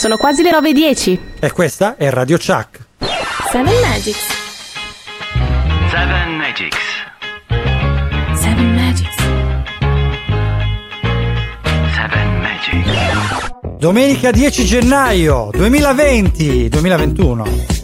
Sono quasi le 9.10. E questa è Radio Chuck. Seven Magics. Seven Magics. Seven Magics. Seven Magics. Domenica 10 gennaio 2020, 2021.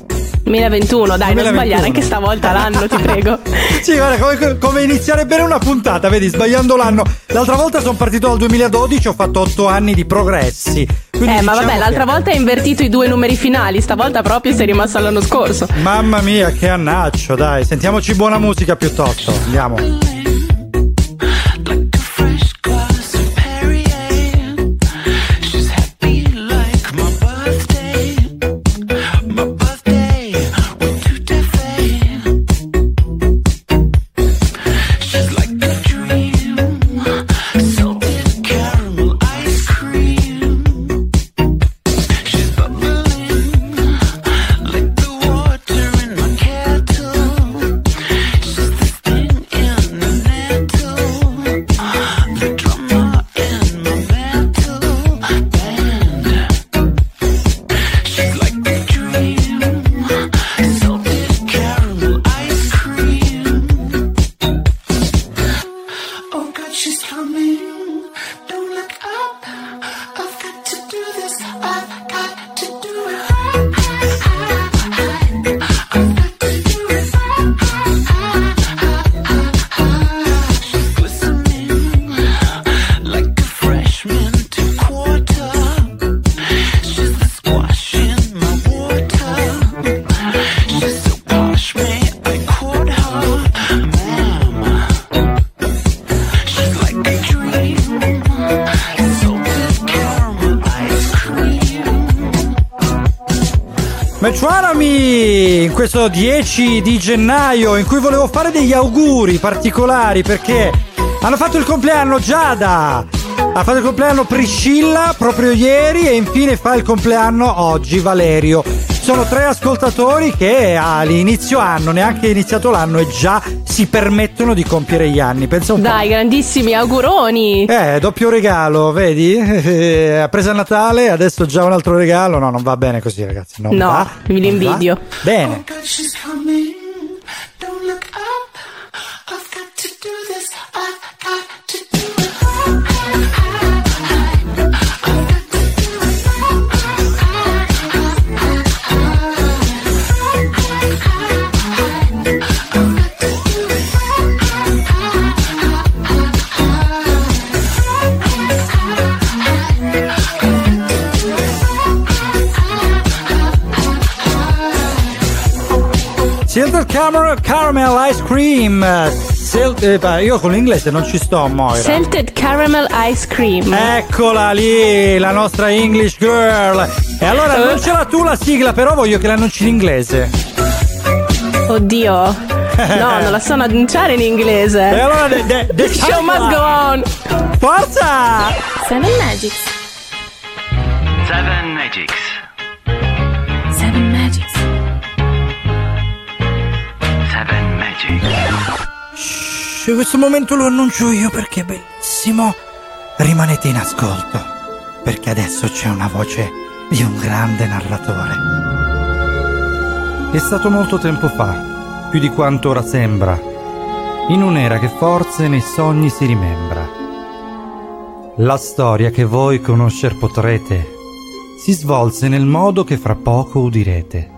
2021, dai, 2021. non sbagliare anche stavolta l'anno, ti prego. Sì, guarda, come, come iniziare bene una puntata, vedi, sbagliando l'anno. L'altra volta sono partito dal 2012, ho fatto 8 anni di progressi. Eh, ma diciamo vabbè, l'altra che- volta hai invertito i due numeri finali, stavolta proprio sei rimasto all'anno scorso. Mamma mia, che annaccio, dai. Sentiamoci buona musica piuttosto. Andiamo. Questo 10 di gennaio in cui volevo fare degli auguri particolari perché hanno fatto il compleanno Giada, ha fatto il compleanno Priscilla proprio ieri e infine fa il compleanno oggi Valerio. Sono tre ascoltatori che all'inizio anno, neanche iniziato l'anno e già si permettono di compiere gli anni. Pensa un po'. Dai, grandissimi auguroni. Eh, doppio regalo, vedi? Ha preso a Natale, adesso già un altro regalo. No, non va bene così, ragazzi. Non No, va, mi non invidio. va. Bene. God, Silver Caramel, Caramel Ice Cream. Sil- eh, io con l'inglese non ci sto, Moira. Salted Caramel Ice Cream. Eccola lì, la nostra English girl. E allora non ce l'ha tu la sigla, però voglio che l'annunci in inglese. Oddio. No, non la so annunciare in E inglese. allora, the, the, the Show must go on. Forza! Seven Magics. Seven Magics. Magics. Shh, questo momento lo annuncio io perché è bellissimo. Rimanete in ascolto, perché adesso c'è una voce di un grande narratore. È stato molto tempo fa, più di quanto ora sembra, in un'era che forse nei sogni si rimembra. La storia che voi conoscer potrete si svolse nel modo che fra poco udirete.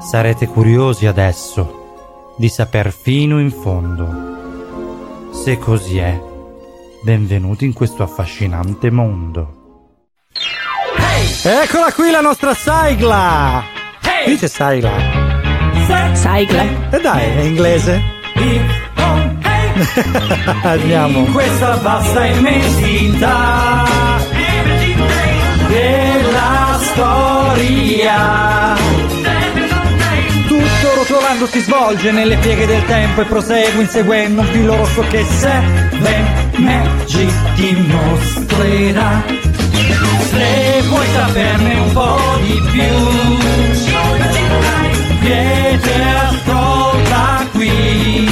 Sarete curiosi adesso di saper fino in fondo. Se così è, benvenuti in questo affascinante mondo. Eccola qui la nostra sigla! Dice sigla. Sigla. E dai, è inglese. Andiamo. questa vasta immensità della storia. Tutto si svolge nelle pieghe del tempo e prosegue inseguendo un filo rosso che Seven ti mostrerà se vuoi saperne un po' di più. Vieni ascolta qui.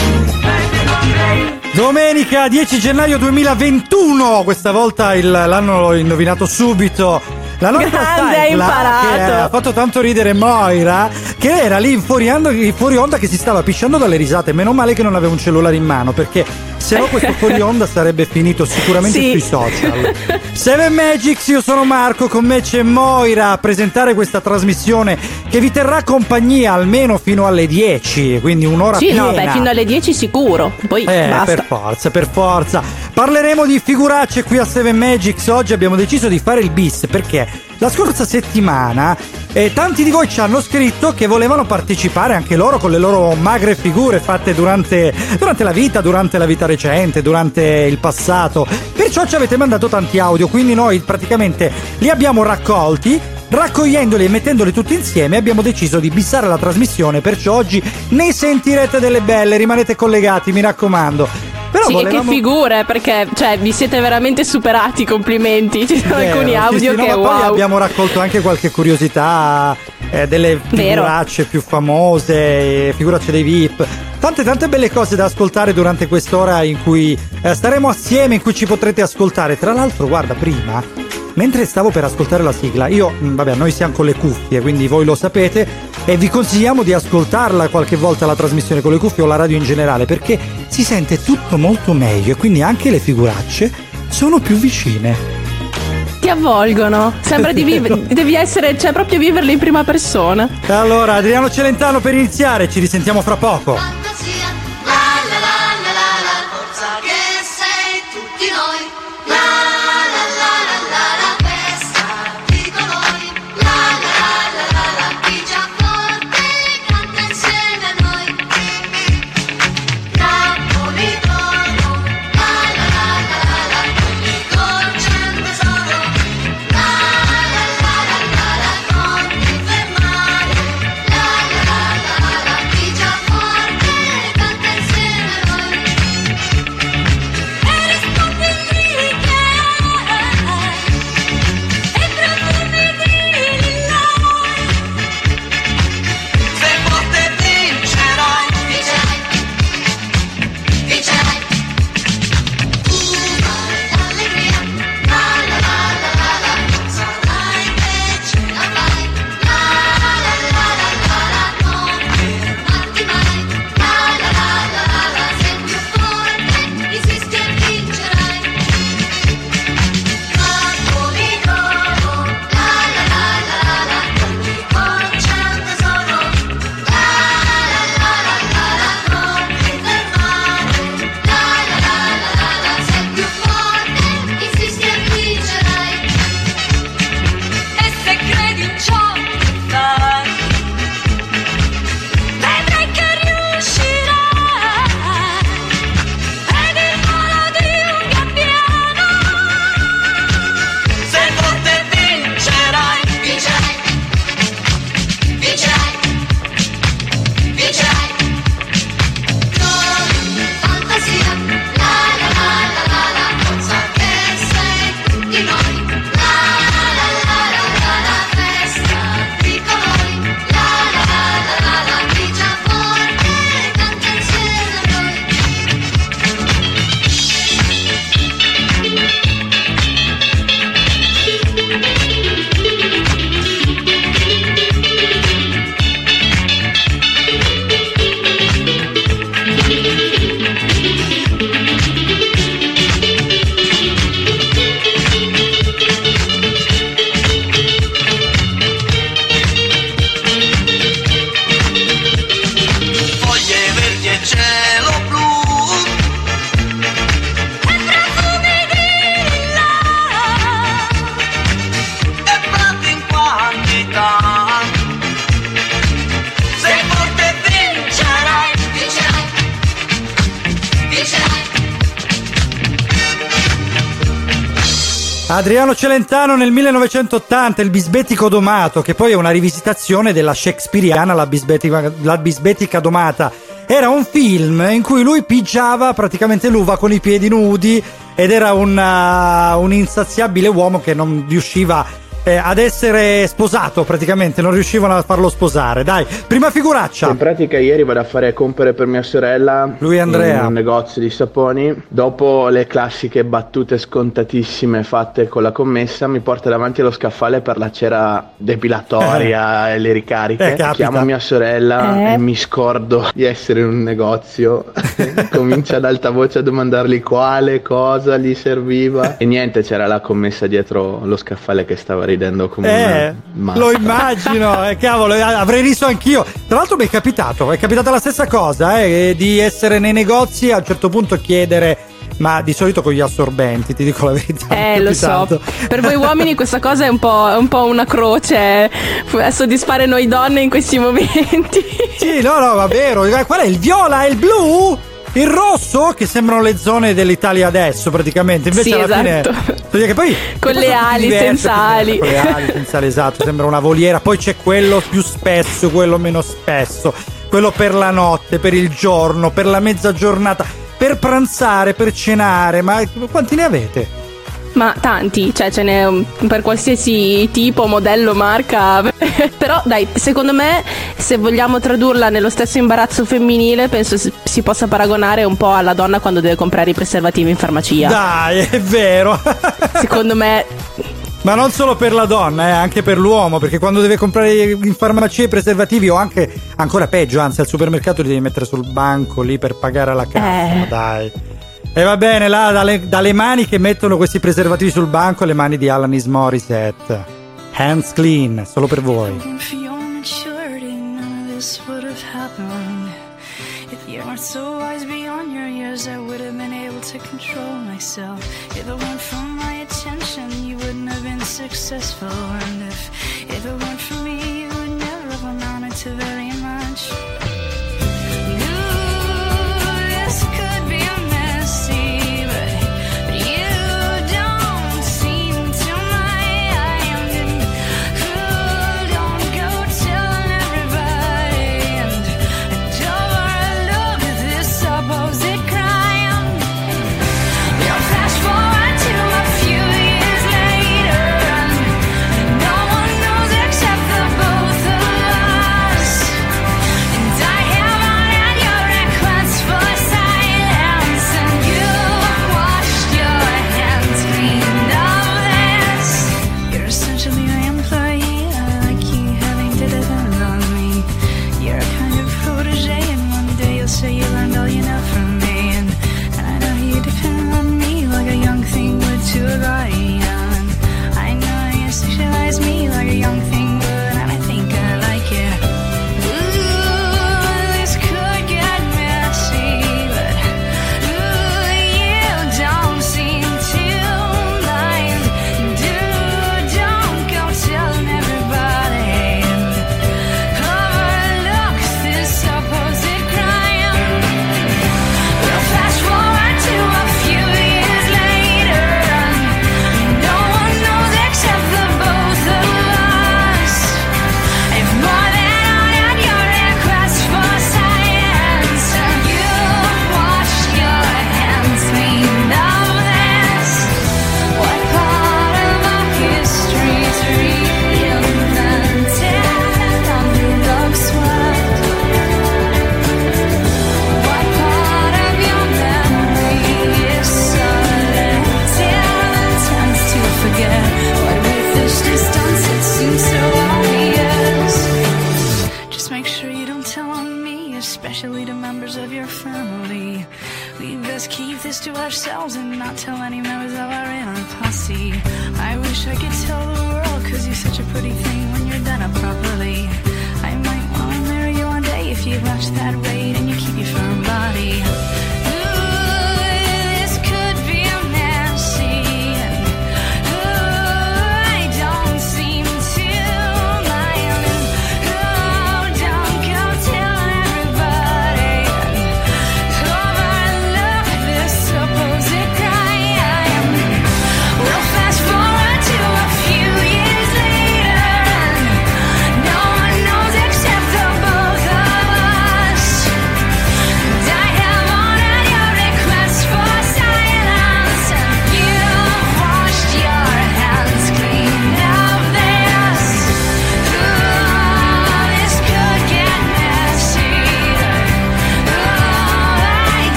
Domenica 10 gennaio 2021, questa volta il- l'anno l'ho indovinato subito. La nostra Grande, hai imparato. ha fatto tanto ridere Moira, che era lì fuori, fuori onda che si stava pisciando dalle risate. Meno male che non aveva un cellulare in mano, perché se no questo fuori onda sarebbe finito sicuramente Sì. sui social. Seven Magics, io sono Marco, con me c'è Moira a presentare questa trasmissione che vi terrà compagnia almeno fino alle 10, quindi un'ora Sì, piena. no, beh, fino alle 10 sicuro. Poi Eh, basta. per forza, per forza. Parleremo di figuracce qui a Seven Magics. Oggi abbiamo deciso di fare il bis perché la scorsa settimana eh, tanti di voi ci hanno scritto che volevano partecipare anche loro con le loro magre figure fatte durante, durante la vita, durante la vita recente, durante il passato. Perciò ci avete mandato tanti audio, quindi noi praticamente li abbiamo raccolti. Raccogliendoli e mettendoli tutti insieme abbiamo deciso di bissare la trasmissione, perciò oggi ne sentirete delle belle, rimanete collegati, mi raccomando. Però Sì, e che volevamo... figure, perché cioè, vi siete veramente superati, complimenti. Ci sono Vero, alcuni sì, audio sì, no, che poi wow. abbiamo raccolto anche qualche curiosità eh, delle Vero. figuracce più famose, eh, figuracce dei VIP. Tante tante belle cose da ascoltare durante quest'ora in cui eh, staremo assieme, in cui ci potrete ascoltare. Tra l'altro, guarda, prima, mentre stavo per ascoltare la sigla, io, mh, vabbè, noi siamo con le cuffie, quindi voi lo sapete, e vi consigliamo di ascoltarla qualche volta la trasmissione con le cuffie o la radio in generale, perché si sente tutto molto meglio e quindi anche le figuracce sono più vicine. Ti avvolgono. Sembra di vivere. devi essere, cioè, proprio viverle in prima persona. Allora, Adriano Celentano per iniziare, ci risentiamo fra poco. Adriano Celentano nel 1980, il bisbetico domato, che poi è una rivisitazione della shakespeariana La bisbetica, la bisbetica domata. Era un film in cui lui pigiava praticamente l'uva con i piedi nudi ed era un, uh, un insaziabile uomo che non riusciva eh, ad essere sposato praticamente, non riuscivano a farlo sposare. Dai, prima figuraccia. In pratica ieri vado a fare compere per mia sorella Lui e Andrea. in un negozio di saponi. Dopo le classiche battute scontatissime fatte con la commessa, mi porta davanti allo scaffale per la cera depilatoria e le ricariche. Eh. Chiamo mia sorella Eh? e mi scordo di essere in un negozio. Comincia ad alta voce a domandargli quale cosa gli serviva. E niente, c'era la commessa dietro lo scaffale che stava ridendo come Eh, una lo immagino, eh, cavolo, eh, avrei riso anch'io. Tra l'altro mi è capitato, è capitata la stessa cosa, eh, di essere nei negozi e a un certo punto chiedere, ma di solito con gli assorbenti, ti dico la verità. è Eh, lo so. Per voi uomini questa cosa è un po', è un po' una croce eh, a soddisfare noi donne in questi momenti. Sì, no, no, va vero. Eh, Qual è il viola e il blu? Il rosso, che sembrano le zone dell'Italia adesso, praticamente. Invece Sì, alla esatto. fine. Che poi, Con che le ali, diversi, senza ali. Con le ali, senza ali, esatto. Sembra una voliera. Poi c'è quello più spesso, quello meno spesso. Quello per la notte, per il giorno, per la mezza giornata, per pranzare, per cenare. Ma quanti ne avete? Ma tanti, cioè ce n'è un- per qualsiasi tipo, modello, marca. Però dai, secondo me se vogliamo tradurla nello stesso imbarazzo femminile, penso si- possa paragonare un po' alla donna quando deve comprare i preservativi in farmacia. Dai, è vero. Secondo me Ma non solo per la donna, eh, anche per l'uomo, perché quando deve comprare in farmacia i preservativi o anche ancora peggio, anzi al supermercato li devi mettere sul banco lì per pagare alla cassa, Eh. dai. E va bene, là dalle, dalle mani che mettono questi preservativi sul banco, le mani di Alanis Morissette. Hands clean, solo per voi. So wise beyond your years, I would have been able to control myself. If it weren't for my attention, you wouldn't have been successful. And if, if it weren't for me, you would never have amounted to very much.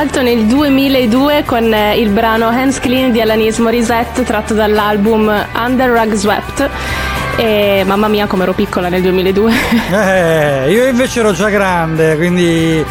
Salto nel 2002 con eh, il brano Hands Clean di Alanis Morissette tratto dall'album Under Rug Swept. E mamma mia come ero piccola nel 2002. Eh, io invece ero già grande, quindi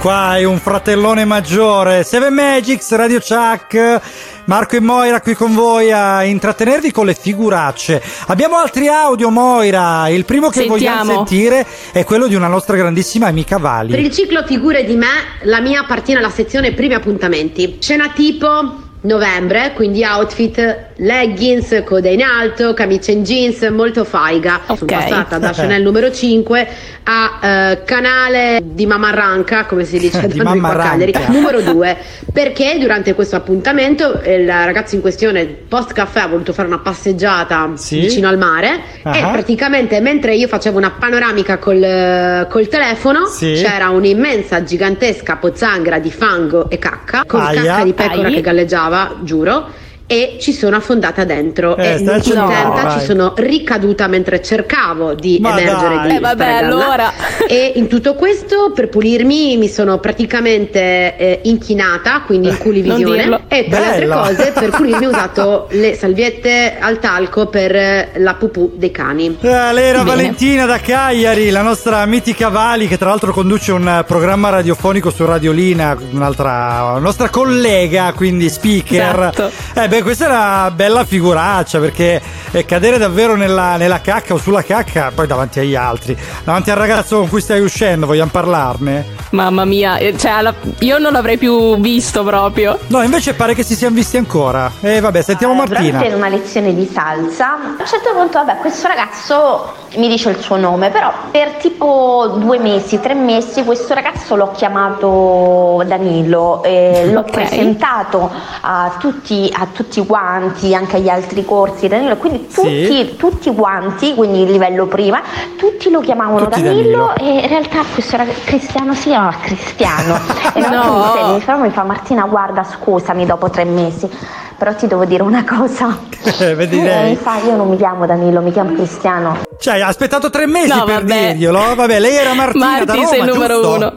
qua hai un fratellone maggiore. Seven Magics, Radio Chuck. Marco e Moira qui con voi a intrattenervi con le figuracce. Abbiamo altri audio, Moira. Il primo che vogliamo Sentiamo. sentire è quello di una nostra grandissima amica Per Vali. il ciclo figure di me, la mia appartiene alla sezione primi appuntamenti. Scena tipo novembre, quindi outfit leggings, coda in alto, camicia in jeans, molto faiga. Ok. Sono passata da Chanel numero 5 a eh, canale di Mamma Ranca, come si dice Di da noi Cagliari, numero 2, perché durante questo appuntamento eh, il ragazzo in questione post caffè ha voluto fare una passeggiata Sì. vicino al mare e Ah. praticamente mentre io facevo una panoramica col, col telefono Sì. c'era un'immensa gigantesca pozzanghera di fango e cacca con Aia. cacca di pecora Ai. che galleggiava giuro e ci sono affondata dentro Eh, e non contenta accennando, ci sono ricaduta mentre cercavo di Ma emergere dai. di Eh, vabbè, allora. e in tutto questo per pulirmi mi sono praticamente eh, inchinata quindi in culivisione e tra le altre cose per pulirmi ho usato le salviette al talco per eh, la pupù dei cani Ah, lei era Bene. Valentina da Cagliari, la nostra mitica Vali, che tra l'altro conduce un eh, programma radiofonico su Radiolina, un'altra nostra collega, quindi speaker. Esatto. Eh beh, questa è una bella figuraccia perché eh, cadere davvero nella, nella cacca o sulla cacca, poi davanti agli altri, davanti al ragazzo con cui stai uscendo, vogliamo parlarne? Mamma mia, eh, cioè, alla- io non l'avrei più visto proprio. No, invece pare che si siano visti ancora. E vabbè, sentiamo Eh, Martina. Durante una lezione di salsa, a un certo punto, vabbè, questo ragazzo mi dice il suo nome, però per tipo due mesi, tre mesi, questo ragazzo l'ho chiamato Danilo, e l'ho Ok. presentato a tutti, a tutti quanti, anche agli altri corsi Danilo, quindi tutti, Sì. tutti quanti, quindi il livello prima, tutti lo chiamavano Tutti Danilo, Danilo. e in realtà questo ragazzo Cristiano si chiama Cristiano. e No. mi fa, mi fa Martina guarda scusami dopo tre mesi, però ti devo dire una cosa. Eh, vedi lei. mi fa, io non mi chiamo Danilo, mi chiamo Cristiano. Cioè, ha aspettato tre mesi No, per vabbè. dirglielo. Vabbè, lei era Martina da Marti Roma, sei il numero giusto? uno.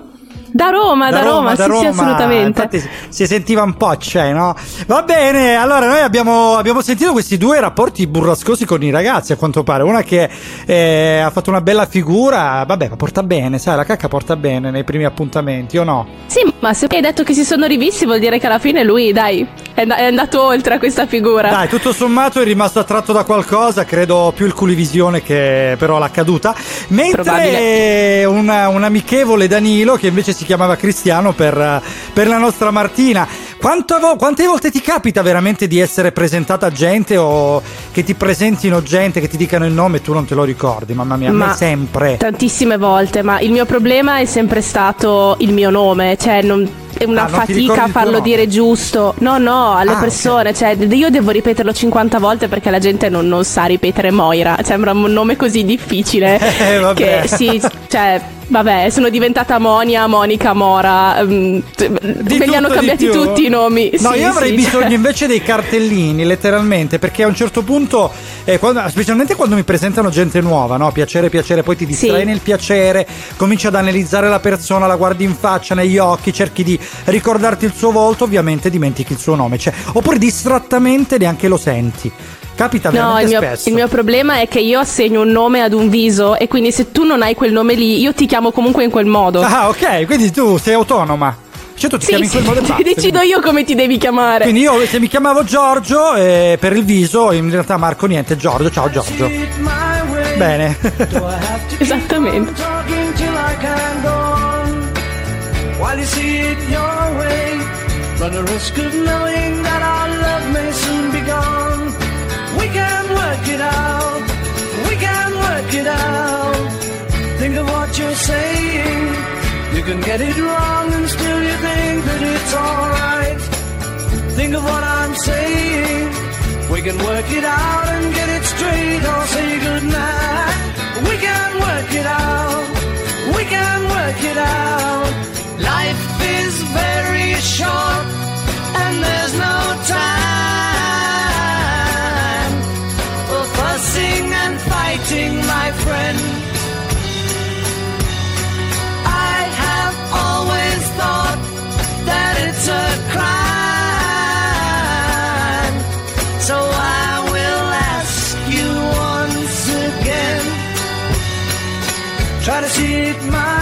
Da Roma, da, Roma, sì, sì, assolutamente. Infatti si sentiva un po', cioè, no? Va bene, allora noi abbiamo, abbiamo sentito questi due rapporti burrascosi con i ragazzi, a quanto pare. Una che eh, ha fatto una bella figura, vabbè, ma porta bene, sai, la cacca porta bene nei primi appuntamenti, o no? Sì, ma se hai detto che si sono rivisti vuol dire che alla fine lui, dai, è, è andato oltre a questa figura. Dai, tutto sommato è rimasto attratto da qualcosa, credo più il culivisione che però la caduta. Mentre Probabile. una- un amichevole Danilo, che invece si chiamava Cristiano per, per la nostra Martina. Quanto quante volte ti capita veramente di essere presentata a gente o che ti presentino gente che ti dicano il nome e tu non te lo ricordi? Mamma mia, Ma sempre. Tantissime volte, ma il mio problema è sempre stato il mio nome, cioè non- è una Ah, fatica farlo dire giusto. No, no, alle Ah, persone, cioè io devo ripeterlo 50 volte perché la gente non, non sa ripetere Moira, sembra un nome così difficile Eh, vabbè. che sì, cioè Vabbè, sono diventata Monia, Monica, Mora. mm, me li tutto, hanno cambiati tutti i nomi. No, Sì, io avrei sì, bisogno cioè- invece dei cartellini, letteralmente, perché a un certo punto, eh, quando- specialmente quando mi presentano gente nuova, no? Piacere, piacere, poi ti distrai Sì. nel piacere, cominci ad analizzare la persona, la guardi in faccia, negli occhi, cerchi di ricordarti il suo volto, ovviamente dimentichi il suo nome, cioè, oppure distrattamente neanche lo senti. Capita No, veramente il mio, spesso. il mio problema è che io assegno un nome ad un viso e quindi se tu non hai quel nome lì, io ti chiamo comunque in quel modo. Ah, ok, quindi tu sei autonoma. Cioè tu ti sì, chiami in quel modo e basta. decido io come ti devi chiamare. Quindi io se mi chiamavo Giorgio eh, per il viso, in realtà Marco niente, Giorgio, ciao Giorgio. Bene. Esattamente. While you see it your way, run the risk of knowing that our love may soon be gone. We can work it out, we can work it out. Think of what you're saying. You can get it wrong and still you think that it's alright. Think of what I'm saying. We can work it out and get it straight or say goodnight. We can work it out. We can work it out. Life is very short and there's no time for fussing and fighting, my friend. I have always thought that it's a crime, so I will ask you once again. Try to see it my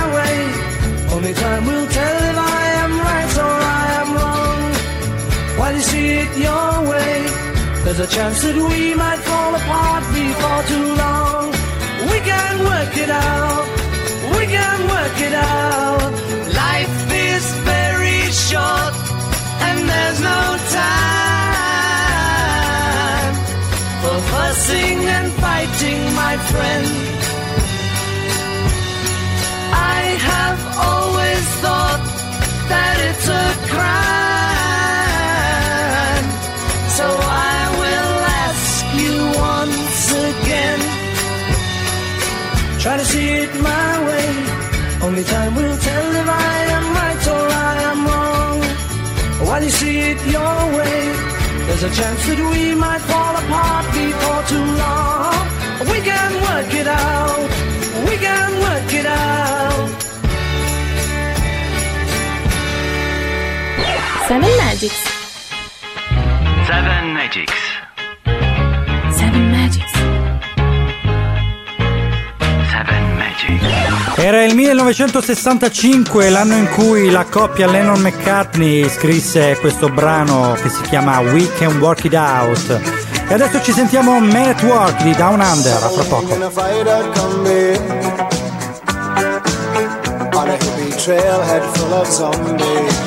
only time will tell if I am right or I am wrong. While you see it your way, there's a chance that we might fall apart before too long. We can work it out. We can work it out. Life is very short, and there's no time for fussing and fighting, my friend. Have always thought that it's a crime. So I will ask you once again. Try to see it my way. Only time will tell if I am right or I am wrong. While you see it your way, there's a chance that we might fall apart before too long. We can work it out. We can work it out. Seven Magics. Seven Magics. Seven Magics. Seven Magics. Era il 1965, l'anno in cui la coppia Lennon-McCartney scrisse questo brano che si chiama We Can Work It Out. E adesso ci sentiamo Man at Work di Down Under, a fra poco. Trailhead full of zombies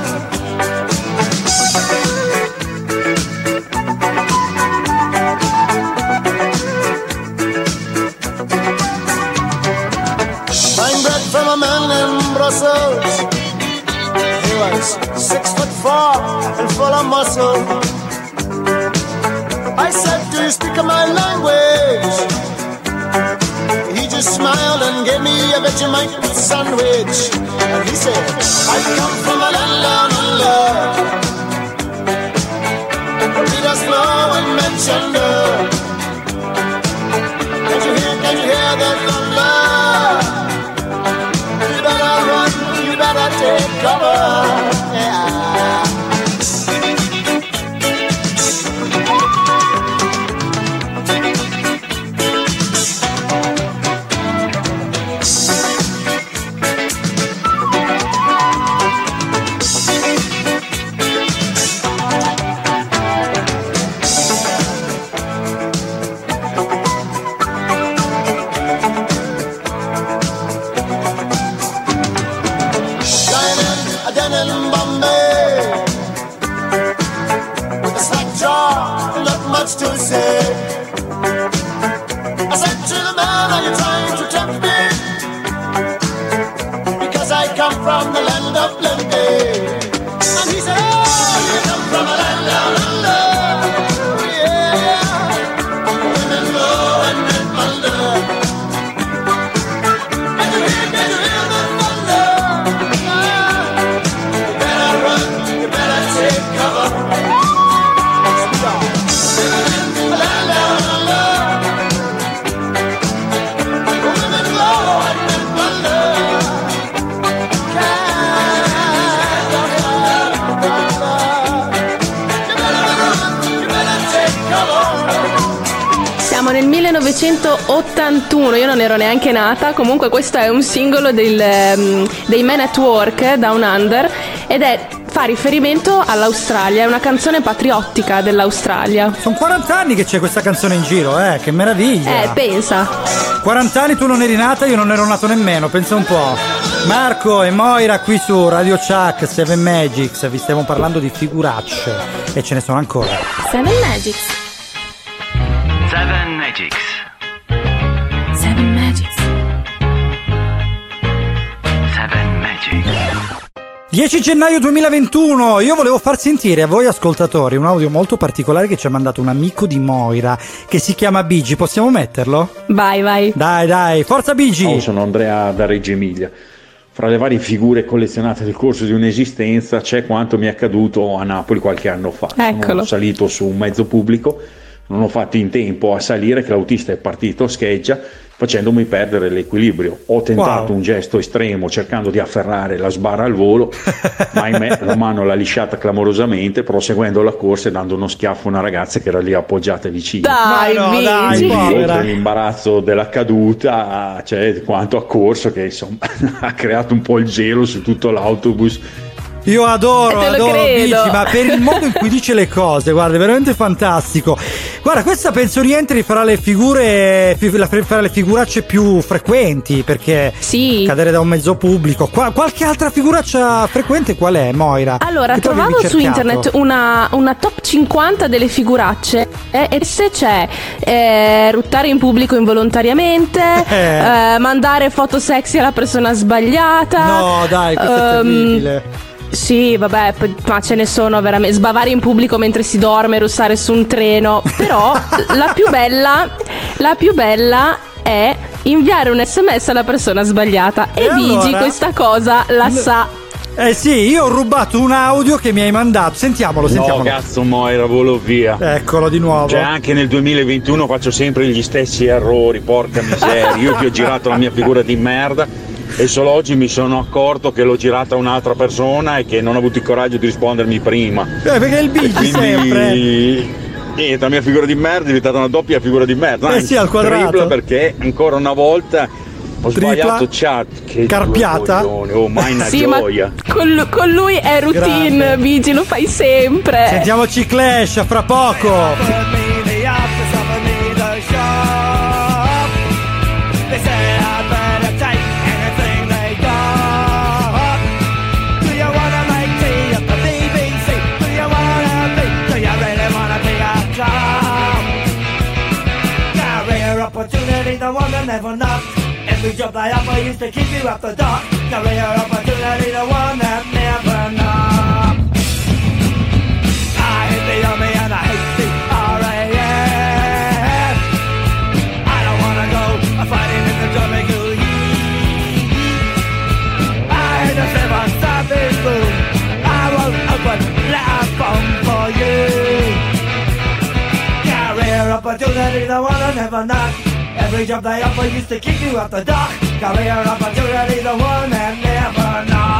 He six foot four and full of muscle. I said, Do you speak my language? He just smiled and gave me a Vegemite sandwich. And he said, I come from a land down under. Read us slow and mention Can't you hear, can you hear the thunder? You better run, you better take cover. 1981, io non ero neanche nata, comunque questo è un singolo del, ehm, dei Men at Work Down Under ed è fa riferimento all'Australia, è una canzone patriottica dell'Australia. Sono 40 anni che c'è questa canzone in giro, eh, che meraviglia. Eh, pensa. 40 anni tu non eri nata, io non ero nato nemmeno, pensa un po'. Marco e Moira qui su Radio Chuck, Seven Magics, vi stiamo parlando di figuracce e ce ne sono ancora. Seven Magics. Seven Magics. 10 gennaio 2021, io volevo far sentire a voi ascoltatori un audio molto particolare che ci ha mandato un amico di Moira che si chiama Bigi, possiamo metterlo? Vai, vai. Dai, dai, forza Bigi! Ciao, sono Andrea da Reggio Emilia. fra le varie figure collezionate nel corso di un'esistenza c'è quanto mi è accaduto a Napoli qualche anno fa. Eccolo. Sono salito su un mezzo pubblico, non ho fatto in tempo a salire che l'autista è partito a scheggia facendomi perdere l'equilibrio. Ho tentato Wow. un gesto estremo cercando di afferrare la sbarra al volo, ma ahimè la mano l'ha lisciata clamorosamente proseguendo la corsa e dando uno schiaffo a una ragazza che era lì appoggiata vicino. Dai, Ma no, dai, Vigi. povera. Oltre all'imbarazzo della caduta, c'è quanto ha corso che insomma ha creato un po' il gelo su tutto l'autobus. Io adoro, adoro credo. Bici, ma per il modo in cui dice le cose, guarda, è veramente fantastico. Guarda, questa penso rientri fra le figure, fra le figuracce più frequenti, perché Sì. cadere da un mezzo pubblico. Qua- qualche altra figuraccia frequente qual è, Moira? Allora, Che trovavo su internet una, una top 50 delle figuracce eh, e se c'è eh, ruttare in pubblico involontariamente, Eh. eh, mandare foto sexy alla persona sbagliata. No, dai, questo è ehm, terribile. Sì, vabbè, p- ma ce ne sono veramente. Sbavare in pubblico mentre si dorme, russare su un treno. Però la più bella, la più bella è inviare un sms alla persona sbagliata. E, E Vigi allora? questa cosa la sa. Eh sì, io ho rubato un audio che mi hai mandato. Sentiamolo, No, sentiamolo. cazzo, Moira, volo via. Eccolo di nuovo. Cioè, anche nel 2021 faccio sempre gli stessi errori, porca miseria. Io ti ho girato la mia figura di merda e solo oggi mi sono accorto che l'ho girata a un'altra persona e che non ho avuto il coraggio di rispondermi prima. Eh, perché il Bigi sempre. Quindi niente, la mia figura di merda è diventata una doppia figura di merda. Eh Anzi, sì, al quadrato. tripla perché ancora una volta ho Tripla. sbagliato chat. Che Carpiata. Oh, mai una Sì, ma gioia. con, con lui è routine, Grande. Vigi, lo fai sempre. Sentiamoci Clash fra poco. Never knocked. Every job they offer used to keep you up the dock. Career opportunity, the one that never knocked. I hate the army and I hate the RAF. I don't wanna go fighting in the heat. I hate the seven savage blue. I won't open letter bomb for you. Career opportunity, the one I never knock. Every job they offer used to kick you off the dock. Career opportunity, the one that never knock.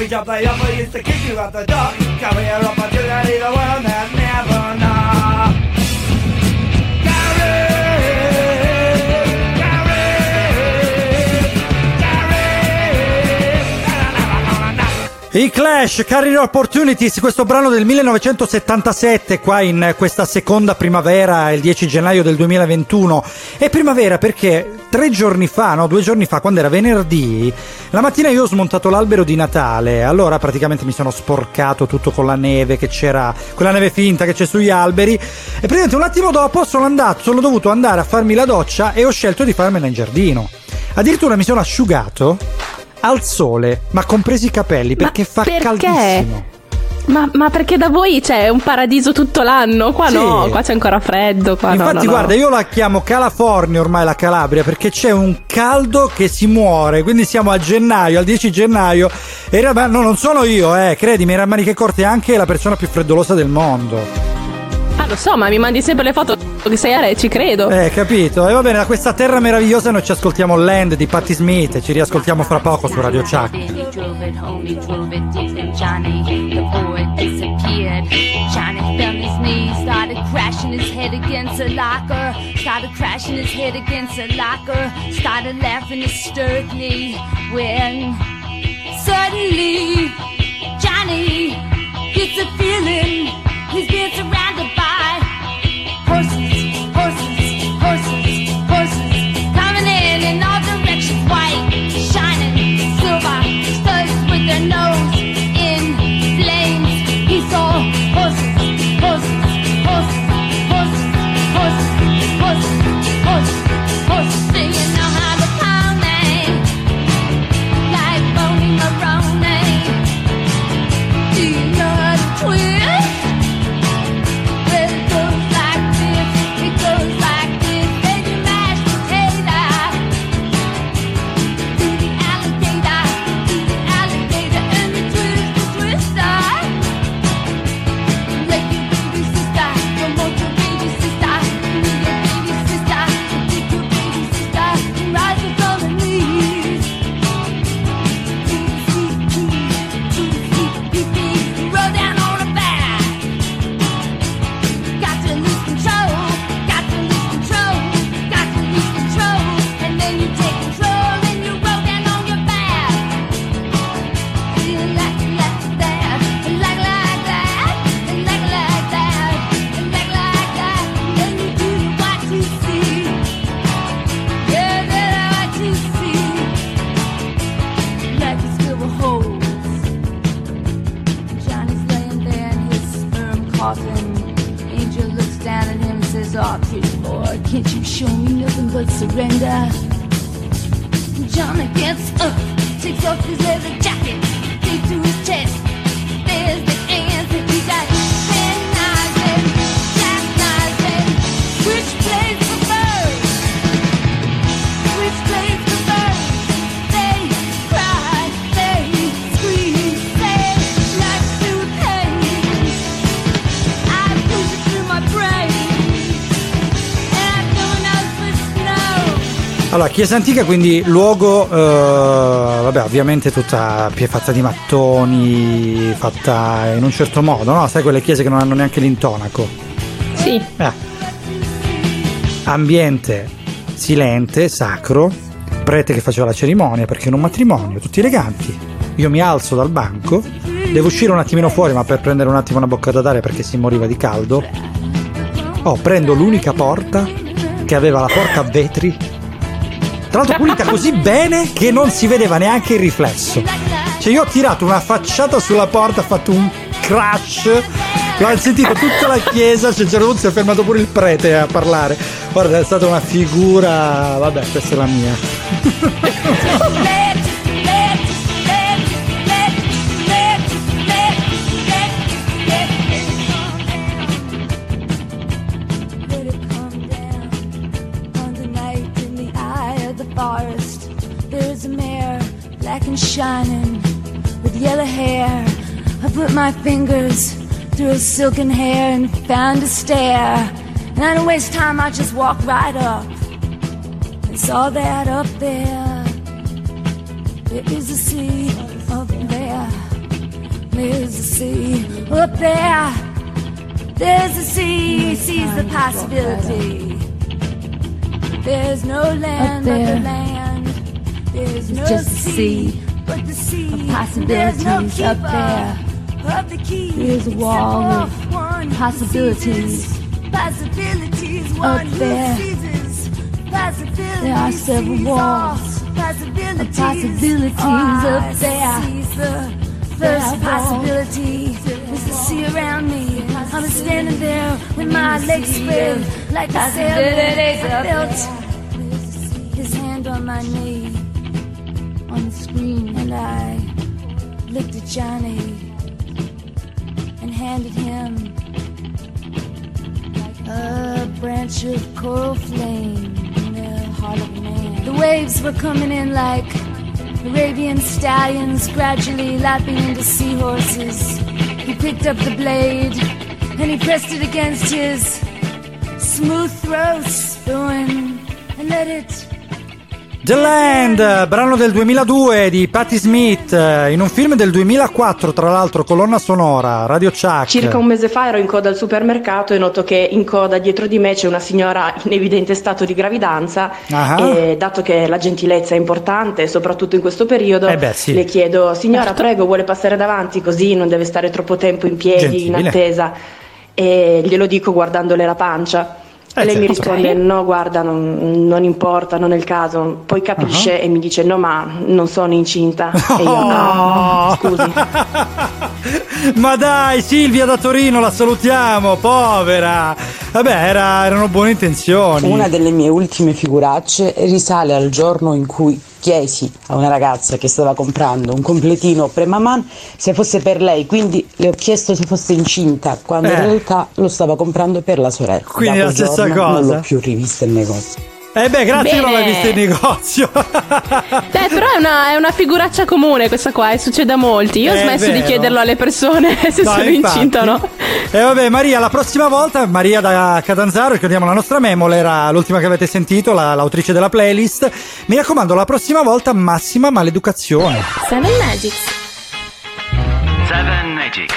Every job they offer used to kick you out the door. Career opportunity, the one that never knocked. I Clash, Career Opportunities, questo brano del 1977, qua in questa seconda primavera, il 10 gennaio del 2021. È primavera perché tre giorni fa, no, due giorni fa, quando era venerdì, la mattina io ho smontato l'albero di Natale. Allora praticamente mi sono sporcato tutto con la neve che c'era, quella neve finta che c'è sugli alberi. E praticamente un attimo dopo sono andato, sono dovuto andare a farmi la doccia e ho scelto di farmela in giardino. Addirittura mi sono asciugato al sole, ma compresi i capelli perché fa perché? caldissimo. Ma, ma perché da voi c'è un paradiso tutto l'anno? Qua Sì. no, qua c'è ancora freddo. Infatti, no, no. guarda, io la chiamo California ormai la Calabria perché c'è un caldo che si muore. Quindi siamo a gennaio, al 10 gennaio. E in realtà, no, non sono io, eh, credimi, era maniche corte anche la persona più freddolosa del mondo. Ah, lo so, ma mi mandi sempre le foto sei a Re, ci credo. Eh, capito? E va bene, da questa terra meravigliosa noi ci ascoltiamo Land di Patti Smith e ci riascoltiamo fra poco su Radio Chuck. He drove it home, he drove it deep, and know chiesa antica, quindi luogo, eh, vabbè, ovviamente tutta fatta di mattoni, fatta in un certo modo, no? Sai quelle chiese che non hanno neanche l'intonaco. Sì. Eh. Ambiente silente, sacro, prete che faceva la cerimonia perché in un matrimonio, tutti eleganti. Io mi alzo dal banco, devo uscire un attimino fuori, ma per prendere un attimo una boccata d'aria perché si moriva di caldo. Oh, prendo l'unica porta che aveva la porta a vetri. Tra l'altro pulita così bene che non si vedeva neanche il riflesso. Cioè io ho tirato una facciata sulla porta, ho fatto un crash. L'ho sentito tutta la chiesa, cioè, punto si è fermato pure il prete a parlare. Guarda, è stata una figura. Vabbè, questa è la mia. forest. There's a mare, black and shining, with yellow hair. I put my fingers through her silken hair and found a stair. And I don't waste time, I just walk right up and saw that up there. There is a sea up there. There's a sea up there. There's a sea, sees the possibility. There's no land but there. the land. There's no just sea, sea but the sea. of possibilities no up there. Of the key. There's a wall of one possibilities Possibilities. up One who there. Possibilities. There are several walls all Possibilities. of possibilities Oh, up there. the First walls. possibility is the sea around me. I'm standing there with my legs spread like a sailboat. I felt his hand on my knee on the screen, and I looked at Johnny and handed him a branch of coral flame in the heart of man. The waves were coming in like Arabian stallions, gradually lapping into seahorses. He picked up the blade and he pressed it against his smooth throat, spewing, and let it The Land, brano del 2002 di Patti Smith, eh, in un film del 2004, tra l'altro, colonna sonora, Radio Chuck. Circa un mese fa ero in coda al supermercato e noto che in coda dietro di me c'è una signora in evidente stato di gravidanza Ah. e dato che la gentilezza è importante, soprattutto in questo periodo, Eh beh, sì. le chiedo signora prego vuole passare davanti così non deve stare troppo tempo in piedi, in Gentile. attesa e glielo dico guardandole la pancia. Eh, E lei mi certo. risponde: No, guarda, non, non importa, non è il caso. Poi capisce Ah. e mi dice: No, ma non sono incinta. E io, no, scusi. Ma dai, Silvia da Torino, la salutiamo, povera. Vabbè, era- erano buone intenzioni. Una delle mie ultime figuracce risale al giorno in cui chiesi a una ragazza che stava comprando un completino premaman se fosse per lei, quindi le ho chiesto se fosse incinta, quando Eh. in realtà lo stava comprando per la sorella. Quindi Da la stessa giorno Non cosa. l'ho più rivista in negozio. Eh beh, grazie che non l'hai Bene. vista in negozio. Beh, però è una, è una figuraccia comune questa qua, e succede a molti. Io ho È smesso di vero. chiederlo alle persone se No, sono infatti. incinta o no. E vabbè, Maria, la prossima volta, Maria da Catanzaro, ricordiamo la nostra Memol, era l'ultima che avete sentito, la- l'autrice della playlist. Mi raccomando, la prossima volta massima maleducazione. Seven Magics. Seven Magics.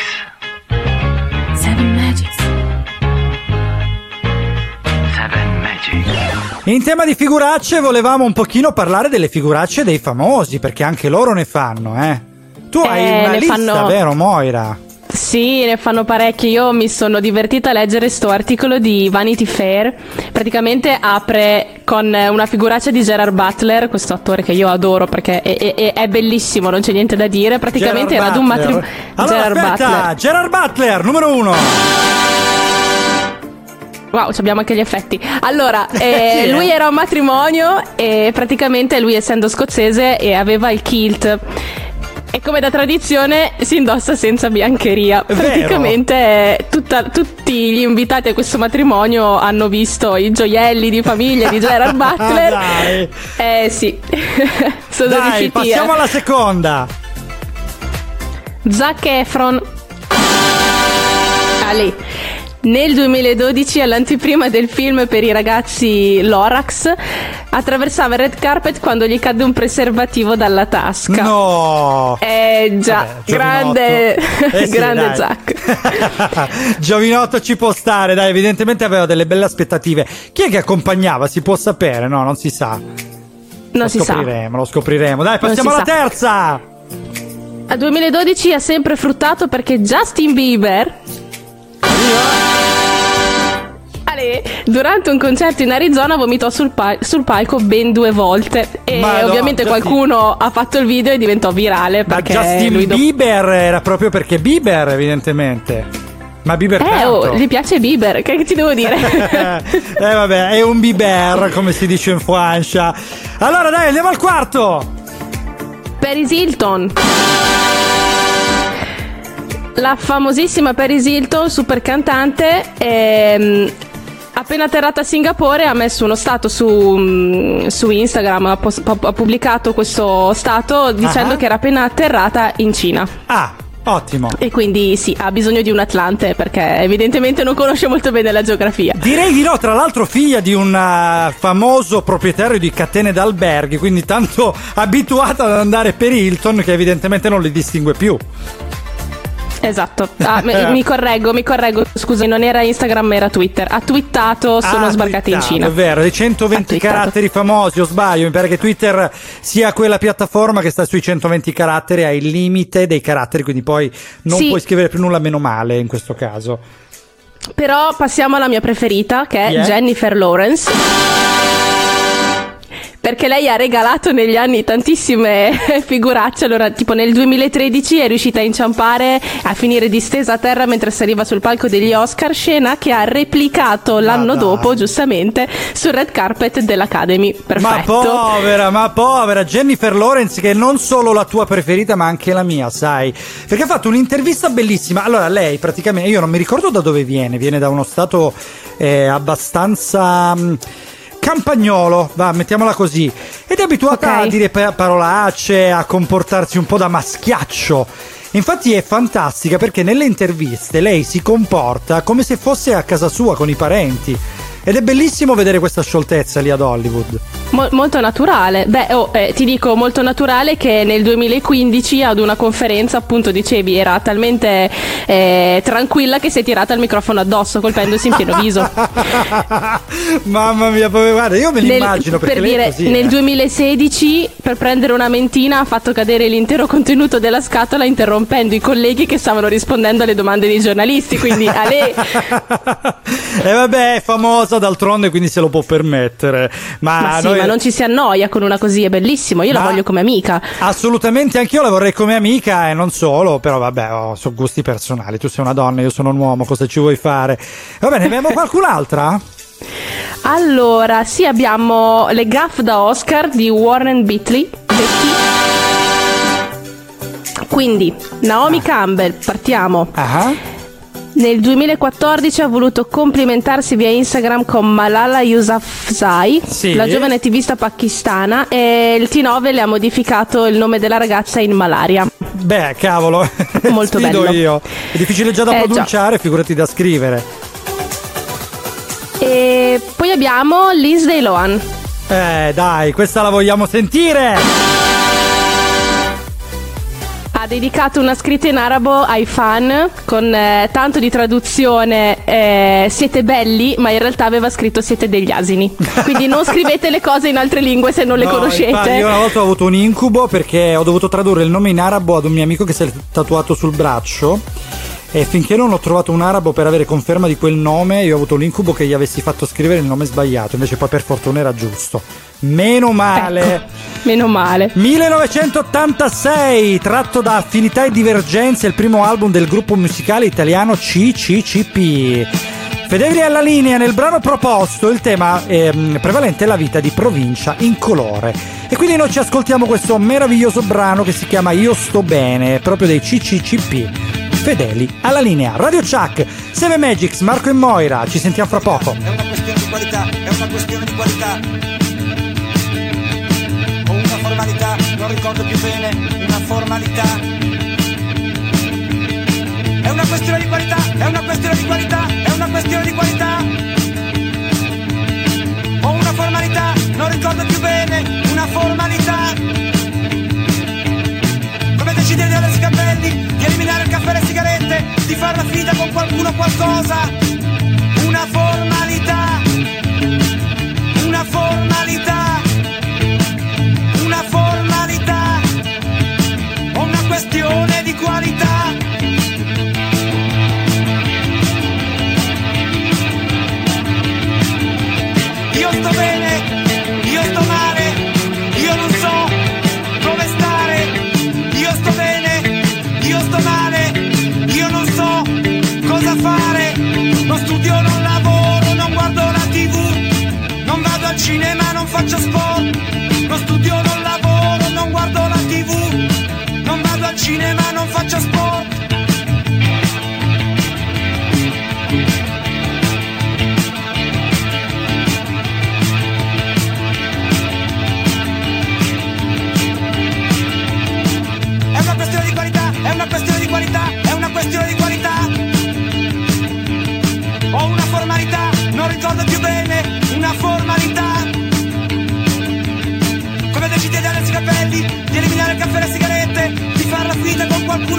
In tema di figuracce volevamo un pochino parlare delle figuracce dei famosi, perché anche loro ne fanno, eh. Tu hai Eh, una ne lista, fanno- vero Moira? Sì, ne fanno parecchi. Io mi sono divertita a leggere sto articolo di Vanity Fair. Praticamente apre con una figuraccia di Gerard Butler, questo attore che io adoro perché è, è- è bellissimo, non c'è niente da dire. Praticamente Gerard era ad un matrimonio. Allora Gerard aspetta, Butler. Gerard Butler, numero uno. Wow, abbiamo anche gli effetti. Allora, eh, lui era un matrimonio e praticamente lui essendo scozzese e aveva il kilt. E come da tradizione si indossa senza biancheria. È? Praticamente eh, tutta- tutti gli invitati a questo matrimonio hanno visto i gioielli di famiglia di Gerard Butler. Dai. Eh sì, sono Dai, riusciti passiamo a... alla seconda. Zac Efron. Ali. Nel 2012, all'anteprima del film per i ragazzi Lorax, attraversava il red carpet quando gli cadde un preservativo dalla tasca. No! Eh già, Vabbè, grande. Eh sì, grande dai. Zac. Giovinotto ci può stare, dai, evidentemente aveva delle belle aspettative. Chi è che accompagnava? Si può sapere? No, non si sa. Non lo si sa. scopriremo, lo scopriremo. Dai, passiamo si alla sa. terza. A 2012 ha sempre fruttato perché Justin Bieber. Durante un concerto in Arizona vomitò sul, pa- sul palco ben due volte e Madonna, ovviamente Justin- qualcuno ha fatto il video e diventò virale Ma perché Justin lui do- Bieber era proprio perché Bieber, evidentemente. Ma Bieber Eh, tanto. oh, gli piace Bieber, che ti devo dire? eh vabbè, è un Bieber, come si dice in Francia. Allora dai, andiamo al quarto. Paris Hilton. La famosissima Paris Hilton, super cantante, ehm, appena atterrata a Singapore ha messo uno stato su, mm, su Instagram, ha, pos- ha pubblicato questo stato dicendo Ah. che era appena atterrata in Cina. Ah, ottimo. E quindi sì, ha bisogno di un Atlante perché evidentemente non conosce molto bene la geografia. Direi di no, tra l'altro figlia di un eh, famoso proprietario di catene d'alberghi, quindi tanto abituata ad andare per Hilton che evidentemente non li distingue più. Esatto. Ah, mi, correggo, mi correggo. Scusi, non era Instagram, era Twitter. Ha twittato, sono Ah, sbarcati in twittato, Cina. È vero, dei 120 twittato. caratteri famosi, o sbaglio, mi pare che Twitter sia quella piattaforma che sta sui 120 caratteri, ha il limite dei caratteri, quindi poi non Sì. puoi scrivere più nulla meno male in questo caso. Però passiamo alla mia preferita, che è è? Jennifer Lawrence. Perché lei ha regalato negli anni tantissime figuracce. Allora, tipo nel 2013 è riuscita a inciampare, a finire distesa a terra mentre saliva sul palco degli Oscar, scena che ha replicato l'anno dopo, giustamente, sul red carpet dell'Academy. Perfetto. Ma povera, ma povera Jennifer Lawrence, che è non solo la tua preferita, ma anche la mia, sai? Perché ha fatto un'intervista bellissima. Allora, lei praticamente, io non mi ricordo da dove viene, viene da uno stato eh, abbastanza. mh, Campagnolo, va, mettiamola così. Ed è abituata Ok. a dire pa- parolacce, a comportarsi un po' da maschiaccio. Infatti è fantastica perché nelle interviste lei si comporta come se fosse a casa sua con i parenti. Ed è bellissimo vedere questa scioltezza lì ad Hollywood. Mo- molto naturale. Beh, oh, eh, ti dico molto naturale che nel 2015 ad una conferenza, appunto, dicevi, era talmente eh, tranquilla che si è tirata il microfono addosso colpendosi in pieno viso. Mamma mia, guarda, io me Nel- l'immagino perché per lei dire, così, nel eh. 2016, per prendere una mentina, ha fatto cadere l'intero contenuto della scatola interrompendo i colleghi che stavano rispondendo alle domande dei giornalisti. Quindi, Ale, E vabbè, è famosa d'altronde, quindi se lo può permettere. Ma, ma sì, noi- ma non ci si annoia con una così, è bellissimo. Io la Ma- voglio come amica. Assolutamente, anch'io la vorrei come amica e non solo, però vabbè, oh, sono gusti personali. Tu sei una donna, io sono un uomo, cosa ci vuoi fare? Va bene, abbiamo qualcun'altra? Allora, sì, abbiamo le gaff da Oscar di Warren Beatley. Quindi, Naomi Campbell, partiamo. Nel 2014 ha voluto complimentarsi via Instagram con Malala Yousafzai, Sì. la giovane attivista pakistana, e il T9 le ha modificato il nome della ragazza in Malaria. Beh, cavolo, Molto bello. io. È difficile già da Eh, già. pronunciare, figurati da scrivere. E poi abbiamo Lindsay Lohan. Eh, dai, questa la vogliamo sentire! Ha dedicato una scritta in arabo ai fan con eh, tanto di traduzione eh, siete belli, ma in realtà aveva scritto siete degli asini. Quindi non scrivete le cose in altre lingue se non le No, conoscete. infatti, io una volta ho avuto un incubo perché ho dovuto tradurre il nome in arabo ad un mio amico che si è tatuato sul braccio. E finché non ho trovato un arabo per avere conferma di quel nome, io ho avuto l'incubo che gli avessi fatto scrivere il nome sbagliato. Invece, poi per fortuna era giusto. Meno male. Ecco, meno male. 1986, tratto da Affinità e Divergenze, il primo album del gruppo musicale italiano CCCP. Fedeli alla linea, nel brano proposto il tema ehm, prevalente è la vita di provincia in colore. E quindi noi ci ascoltiamo questo meraviglioso brano che si chiama Io sto bene, proprio dei CCCP. Fedeli alla linea. Radio Chuck, Seven Magics, Marco e Moira, ci sentiamo fra poco. È una questione di qualità, è una questione di qualità. Formalità, non ricordo più bene, una formalità. È una questione di qualità, è una questione di qualità, è una questione di qualità. O una formalità, non ricordo più bene, una formalità. Come decidere di avere i capelli, di eliminare il caffè e le sigarette, di far la finta con qualcuno o qualcosa. Una formalità. Una formalità.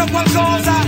Qualcosa.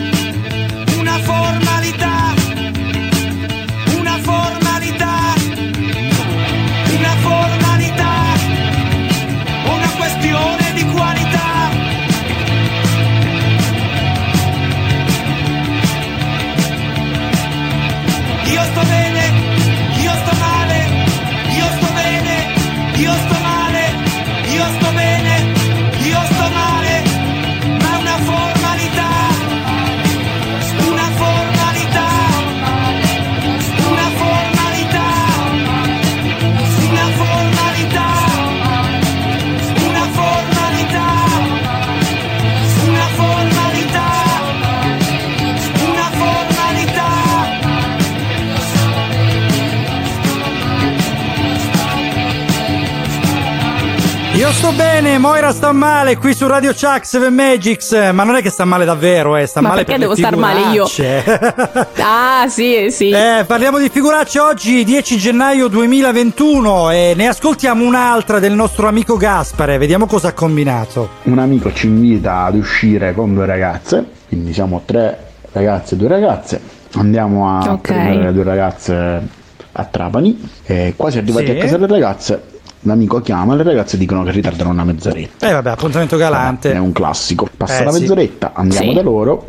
Io sto bene, Moira sta male qui su Radio Chuck 7 Magics, ma non è che sta male davvero, eh, sta Ma male perché per le devo star male io? Ah, sì, sì. Eh, parliamo di figuracce oggi, 10 gennaio 2021 e ne ascoltiamo un'altra del nostro amico Gaspare, vediamo cosa ha combinato. un amico ci invita ad uscire con due ragazze, quindi siamo tre ragazze e due ragazze. Andiamo a Ok. prendere le due ragazze a Trapani e quasi arrivati Sì. a casa delle ragazze, l'amico chiama e le ragazze dicono che ritardano una mezz'oretta. Eh vabbè, appuntamento galante. È un classico. Passa Eh, la sì. mezz'oretta, andiamo Sì. da loro,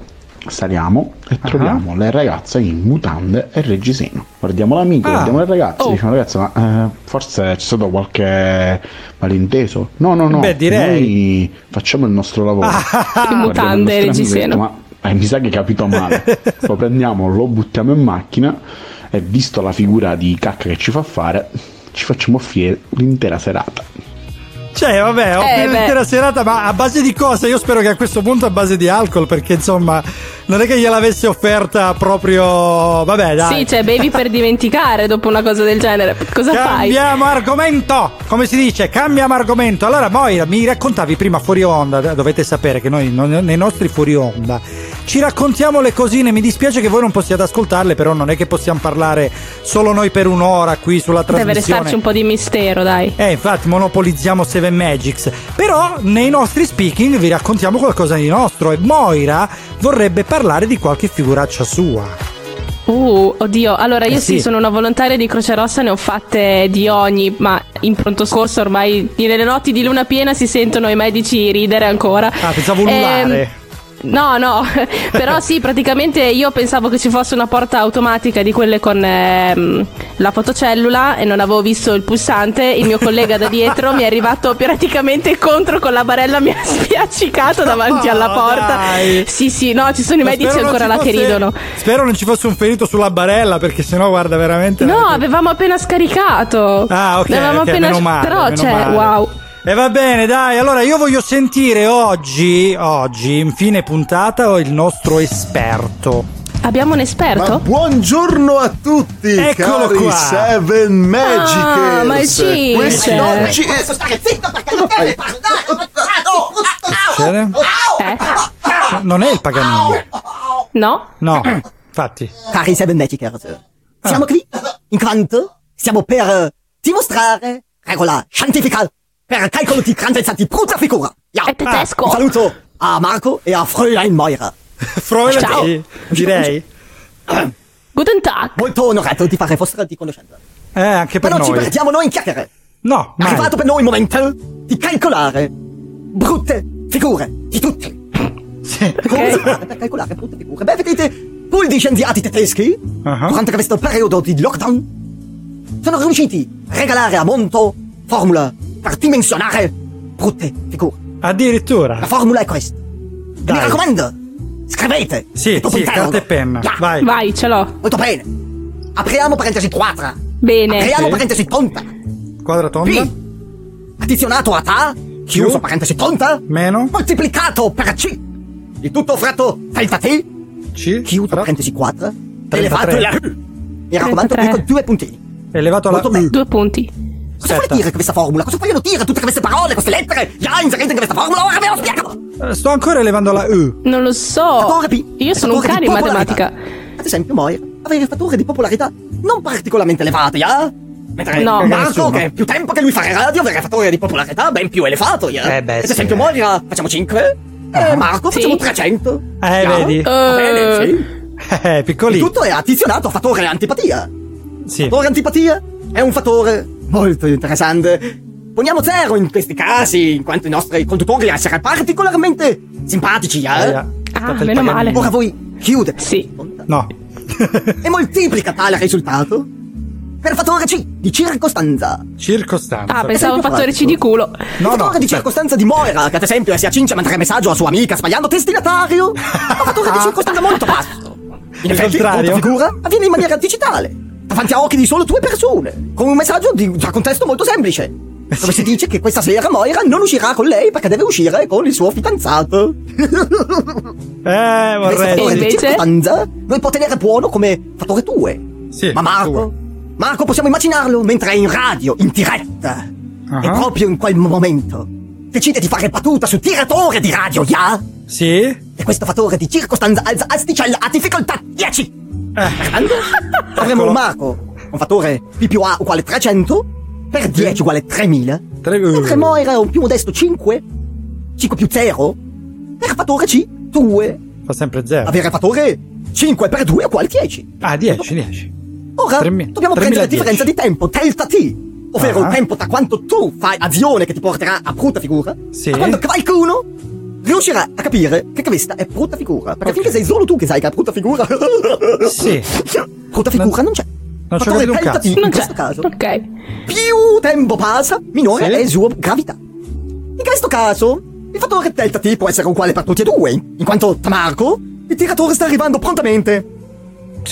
saliamo e Ah. troviamo le ragazze in mutande e reggiseno. Guardiamo l'amico, Ah. guardiamo le ragazze, Oh. diciamo ragazze, ma eh, forse c'è stato qualche malinteso? No, no, no. Beh, direi. Noi facciamo il nostro lavoro. In Guardiamo il mutande e amico e reggiseno. Ma eh, mi sa che hai capito male. lo prendiamo, lo buttiamo in macchina e visto la figura di cacca che ci fa fare, ci facciamo offrire l'intera serata. Cioè, vabbè, ho Eh, preso beh. l'intera serata, ma a base di cosa? Io spero che a questo punto a base di alcol, perché insomma, non è che gliel'avesse offerta proprio. Vabbè, dai. Sì, cioè bevi per dimenticare dopo una cosa del genere. Cosa fai? Cambiamo argomento! Come si dice? Cambiamo argomento. Allora, Moira, mi raccontavi prima fuori onda, dovete sapere che noi nei nostri fuori onda ci raccontiamo le cosine. Mi dispiace che voi non possiate ascoltarle, però non è che possiamo parlare solo noi per un'ora qui sulla Deve trasmissione. restarci un po' di mistero, dai. Eh, infatti monopolizziamo Seven Magics. Però nei nostri speaking vi raccontiamo qualcosa di nostro e Moira vorrebbe parlare di qualche figuraccia sua. Uh, oddio. Allora, io Eh, sì. sì. sono una volontaria di Croce Rossa, ne ho fatte di ogni, ma in pronto soccorso ormai nelle notti di luna piena si sentono i medici ridere ancora. Ah, pensavo Ehm, ululare. No, no, però sì, praticamente io pensavo che ci fosse una porta automatica di quelle con ehm, la fotocellula e non avevo visto il pulsante. Il mio collega da dietro mi è arrivato praticamente contro con la barella, mi ha spiaccicato davanti alla porta. dai. Sì, sì, no, ci sono i Ma medici spero non ancora là che fosse- ridono. Spero non ci fosse un ferito sulla barella, perché sennò, guarda, veramente. No, avevamo appena scaricato. Ah, ok. L'avevamo ok, appena male, Però, cioè, male. wow. E va bene, dai. Allora, io voglio sentire oggi, oggi, in fine puntata, il nostro esperto. Abbiamo un esperto? Ma buongiorno a tutti, Eccolo cari qua. Seven Magicers. Ah, ma il Cince. Questi oggi Adesso stare zitto perché non devi parlare. Succede? Eh? Non è il Paganini. No? No, infatti. Cari Seven Magicers, siamo qui in quanto stiamo per dimostrare regola scientifica per calcolo di grandezza di brutta figura. Ja. È tedesco. Un saluto a Marco e a Fräulein Moira. Fräulein, Ciao. sì, direi. Guten Tag. Molto onorato di fare vostra di conoscenza. Eh, anche per Ma non ci noi. perdiamo noi in chiacchiere. No, È mai. arrivato per noi il momento di calcolare brutte figure di tutti. Come si fa per calcolare brutte figure? Beh, vedete, voi di scienziati tedeschi, Ah. durante questo periodo di lockdown, sono riusciti a regalare a monto formula per dimensionare brutte figure. Addirittura. La formula è questa. Dai. Mi raccomando, scrivete. Sì, sì, carta e penna. Ja. Vai. Vai, ce l'ho. Molto bene. Apriamo parentesi quadra. Bene. Apriamo Sì. parentesi tonta. Quadra tonda. P addizionato a ta, chiuso parentesi tonta, Meno. moltiplicato per C. Il tutto fratto delta T, C. chiuso parentesi quadra, 33. elevato la U. Mi raccomando, 33. dico due puntini. Elevato alla bene. Due punti. Cosa vuole Aspetta. dire questa formula? Cosa vogliono dire tutte queste parole, queste lettere? Già inserite in questa formula, ora ve lo spiego. Eh, Sto ancora elevando la U. Non lo so. Fattore P. Io sono un cane in matematica. Ad esempio, Moira avere fattore di popolarità non particolarmente elevati, ya? Mentre No. Marco, che è più tempo che lui fa radio, avere fattore di popolarità ben più elevato, ya? Eh beh, Ad sì. esempio, Moira facciamo 5, e Marco Sì. facciamo 300. Eh, ya? vedi? Va bene, Eh. sì. Eh, piccoli. Il tutto è addizionato a fattore antipatia. Sì. Fattore antipatia è un fattore molto interessante. Poniamo zero in questi casi, in quanto i nostri conduttori essere particolarmente simpatici, ya? Eh, ah, Ah, meno male. Ora voi chiudete Sì. No. e moltiplica tale risultato per fattore C di circostanza. Circostanza. Ah, pensavo Esempio fattore C di culo. No, fattore di circostanza di Moira, che ad esempio si accinge a mandare messaggio a sua amica sbagliando destinatario. Un fattore di circostanza molto basso. In Il effetti, contrario? figura avviene in maniera digitale, davanti a occhi di solo due persone, con un messaggio di un contesto molto semplice. Dove si dice che questa sera Moira non uscirà con lei perché deve uscire con il suo fidanzato. Eh, Questo vorrei. fattore di invece? circostanza noi può tenere buono come fattore 2. Sì, Ma Marco, due. Marco possiamo immaginarlo mentre è in radio, in diretta. Ah. E proprio in quel momento decide di fare battuta sul tiratore di radio, ya? Sì? E questo fattore di circostanza alza asticella a difficoltà 10. Eh. Guardando, avremo un Marco, un fattore P più A uguale 300, per 10 uguale 3000, Tre- mentre Moira un più modesto 5, 5 più 0, per fattore C 2, Fa sempre zero. avere fattore 5 per 2 uguale 10. Ah, 10, 10. Ora 3000, dobbiamo 3010. prendere la differenza di tempo, delta T, ovvero Ah. il tempo tra quanto tu fai azione che ti porterà a brutta figura, Sì. a quando qualcuno riuscirà a capire che questa è brutta figura. Perché finché sei solo tu che sai che è brutta figura, Sì. brutta figura non c'è. Non ho Fattore capito un delta T, cazzo. in Non questo c'è. caso, Ok. più tempo passa, minore Sì. è la sua gravità. In questo caso, il fattore delta T può essere uguale per tutti e due, in quanto Tamarco, il tiratore sta arrivando prontamente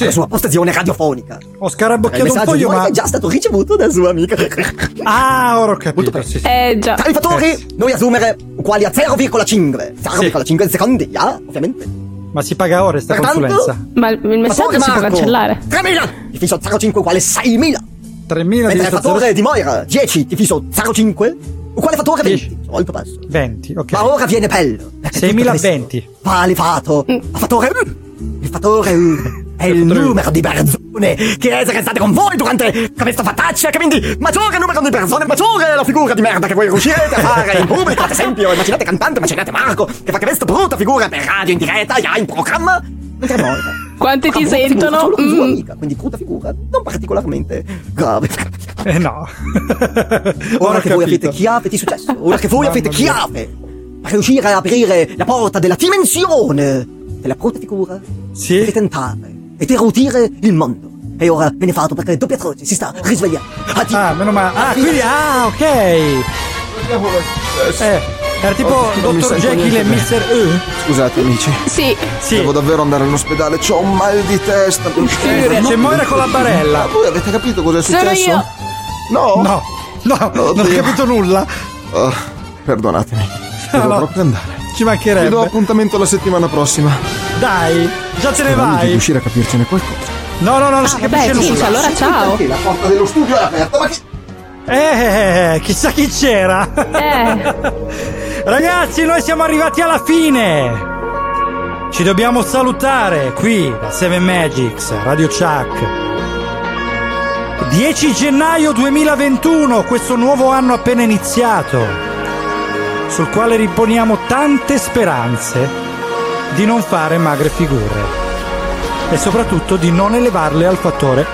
alla sua postazione radiofonica. Ho scarabocchiato un foglio, ma. è già stato ricevuto da sua amica. Ah, ora ho capito. Sì, sì. Eh già. Tra i fattori, noi assumere uguali a 0,5. 0,5 secondi, ya, ovviamente. Ma si paga ora sta Pertanto- consulenza. Ma il messaggio si può Marco, cancellare. 3000! Diviso 0,5 uguale 6000. 3000 Mentre il fattore 0... di Moira, 10 diviso 0,5, uguale fattore 20. Molto basso. 20, ok. Ma ora viene bello. perché 6020. tutto questo Va elevato a fattore U. Il fattore U è il numero di persone che essere state con voi durante questa fattaccia, che quindi maggiore numero di persone, maggiore è la figura di merda che voi riuscirete a fare in pubblico. Ad esempio, immaginate cantante, immaginate Marco, che fa questa brutta figura per radio in diretta, ya, in programma. Mentre Moira Quante fa ti sentono? Solo con sua Mm. amica, quindi brutta figura, non particolarmente grave. Eh no. Ora che voi avete capito. chiave di successo, ora che voi Mamma avete chiave riuscire a aprire la porta della dimensione della brutta figura, sì. dovete tentare e derutire il mondo. E ora ve ne fatto perché doppia atroce si sta risvegliando. Addio. Ah, meno male. Ah, quindi, ah, ok. Eh, era tipo Non Dr. sento Jekyll e Mr. E. Scusate amici. Sì. Devo davvero andare all'ospedale, c'ho un mal di testa. C'è Moira con la barella. Ma voi avete capito cosa è Sono successo? io. No. No, no, non ho Oddio. capito nulla. Oh, perdonatemi. Devo no. proprio andare. Ci Vi do mancherebbe. appuntamento la settimana prossima. Dai, già te ne Spero di vai. riuscire a capircene qualcosa. No, no, no, non si vabbè, capisce nulla. allora ciao. Perché la porta dello studio è aperta? Ma che... Eh, chissà chi c'era. Eh. Ragazzi, noi siamo arrivati alla fine. Ci dobbiamo salutare qui da Seven Magics, Radio Chuck. 10 gennaio 2021, questo nuovo anno appena iniziato, sul quale riponiamo tante speranze di non fare magre figure e soprattutto di non elevarle al fattore.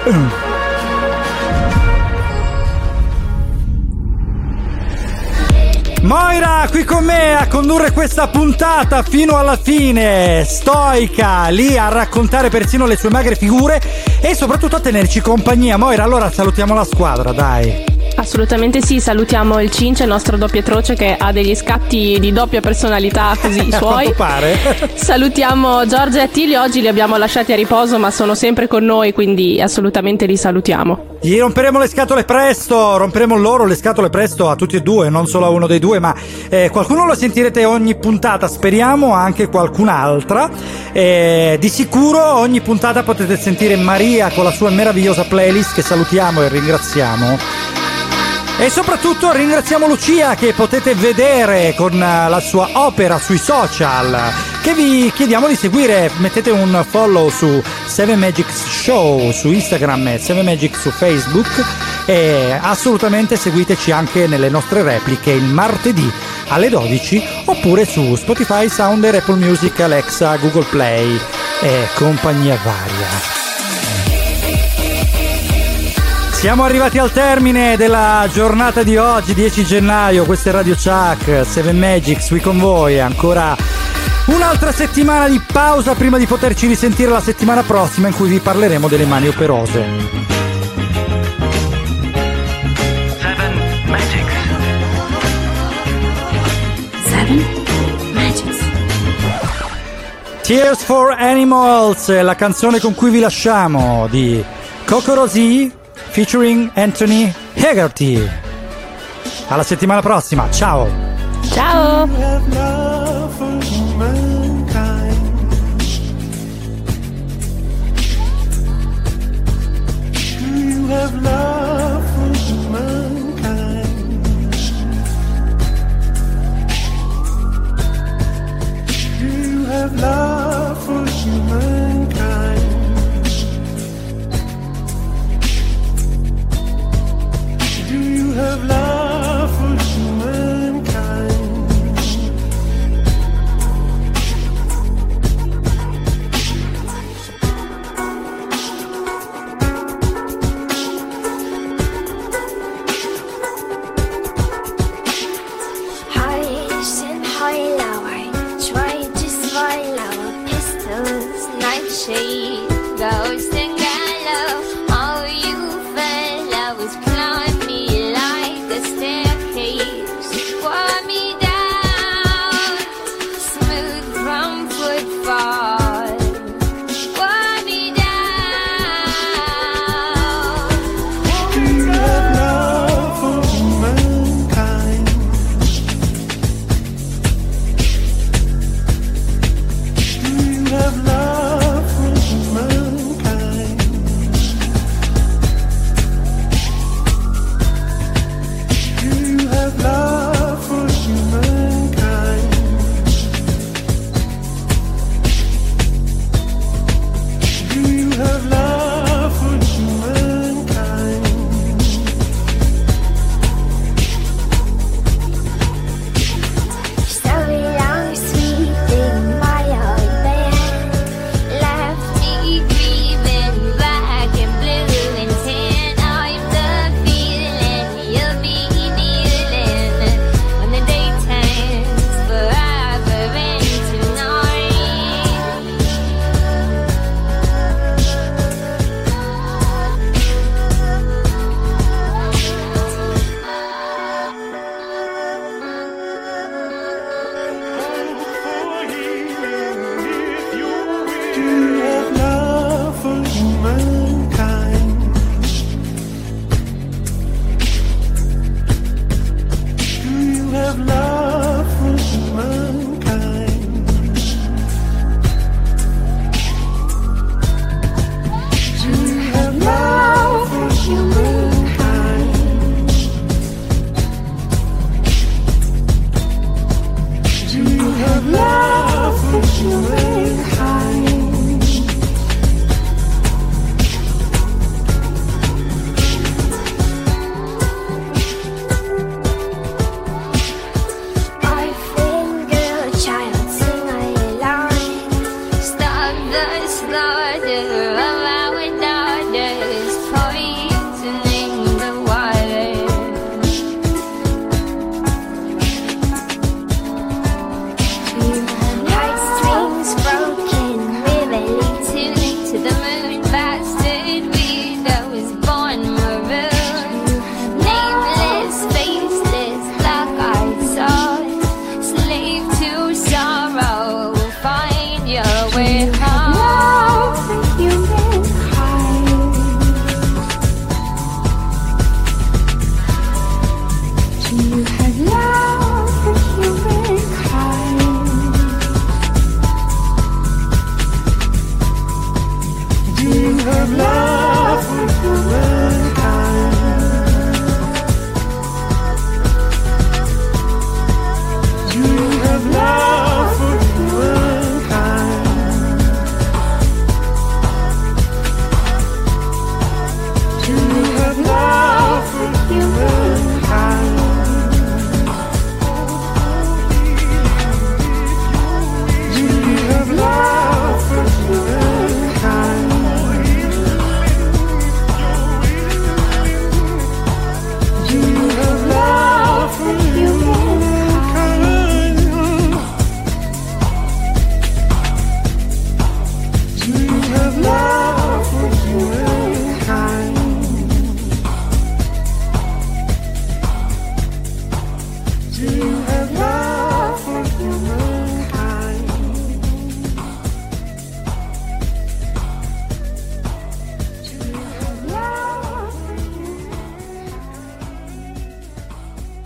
Moira qui con me a condurre questa puntata fino alla fine, stoica, lì a raccontare persino le sue magre figure e soprattutto a tenerci compagnia. Moira, allora salutiamo la squadra, dai. Assolutamente sì, salutiamo il Cince, il nostro doppiatroce che ha degli scatti di doppia personalità così i A suoi. quanto pare. Salutiamo Giorgia e Attilio, oggi li abbiamo lasciati a riposo ma sono sempre con noi quindi assolutamente li salutiamo. Gli romperemo le scatole presto, romperemo loro le scatole presto a tutti e due, non solo a uno dei due, ma eh, qualcuno lo sentirete ogni puntata, speriamo anche qualcun'altra. Eh, di sicuro ogni puntata potete sentire Maria con la sua meravigliosa playlist che salutiamo e ringraziamo. E soprattutto ringraziamo Lucia che potete vedere con eh, la sua opera sui social che vi chiediamo di seguire. Mettete un follow su 7 Magics Show su Instagram e 7 Magics su Facebook e assolutamente seguiteci anche nelle nostre repliche il martedì alle 12 oppure su Spotify, Sounder, Apple Music, Alexa, Google Play e compagnia varia. Siamo arrivati al termine della giornata di oggi, 10 gennaio. Questo è Radio Chuck, 7 Magics, qui con voi. Ancora un'altra settimana di pausa prima di poterci risentire la settimana prossima in cui vi parleremo delle mani operose. Tears for Animals, la canzone con cui vi lasciamo di Coco Rosì featuring Anthony Hegarty. Alla settimana prossima, ciao! Ciao! have love for humankind. You have love Do you have love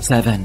Seven Magics.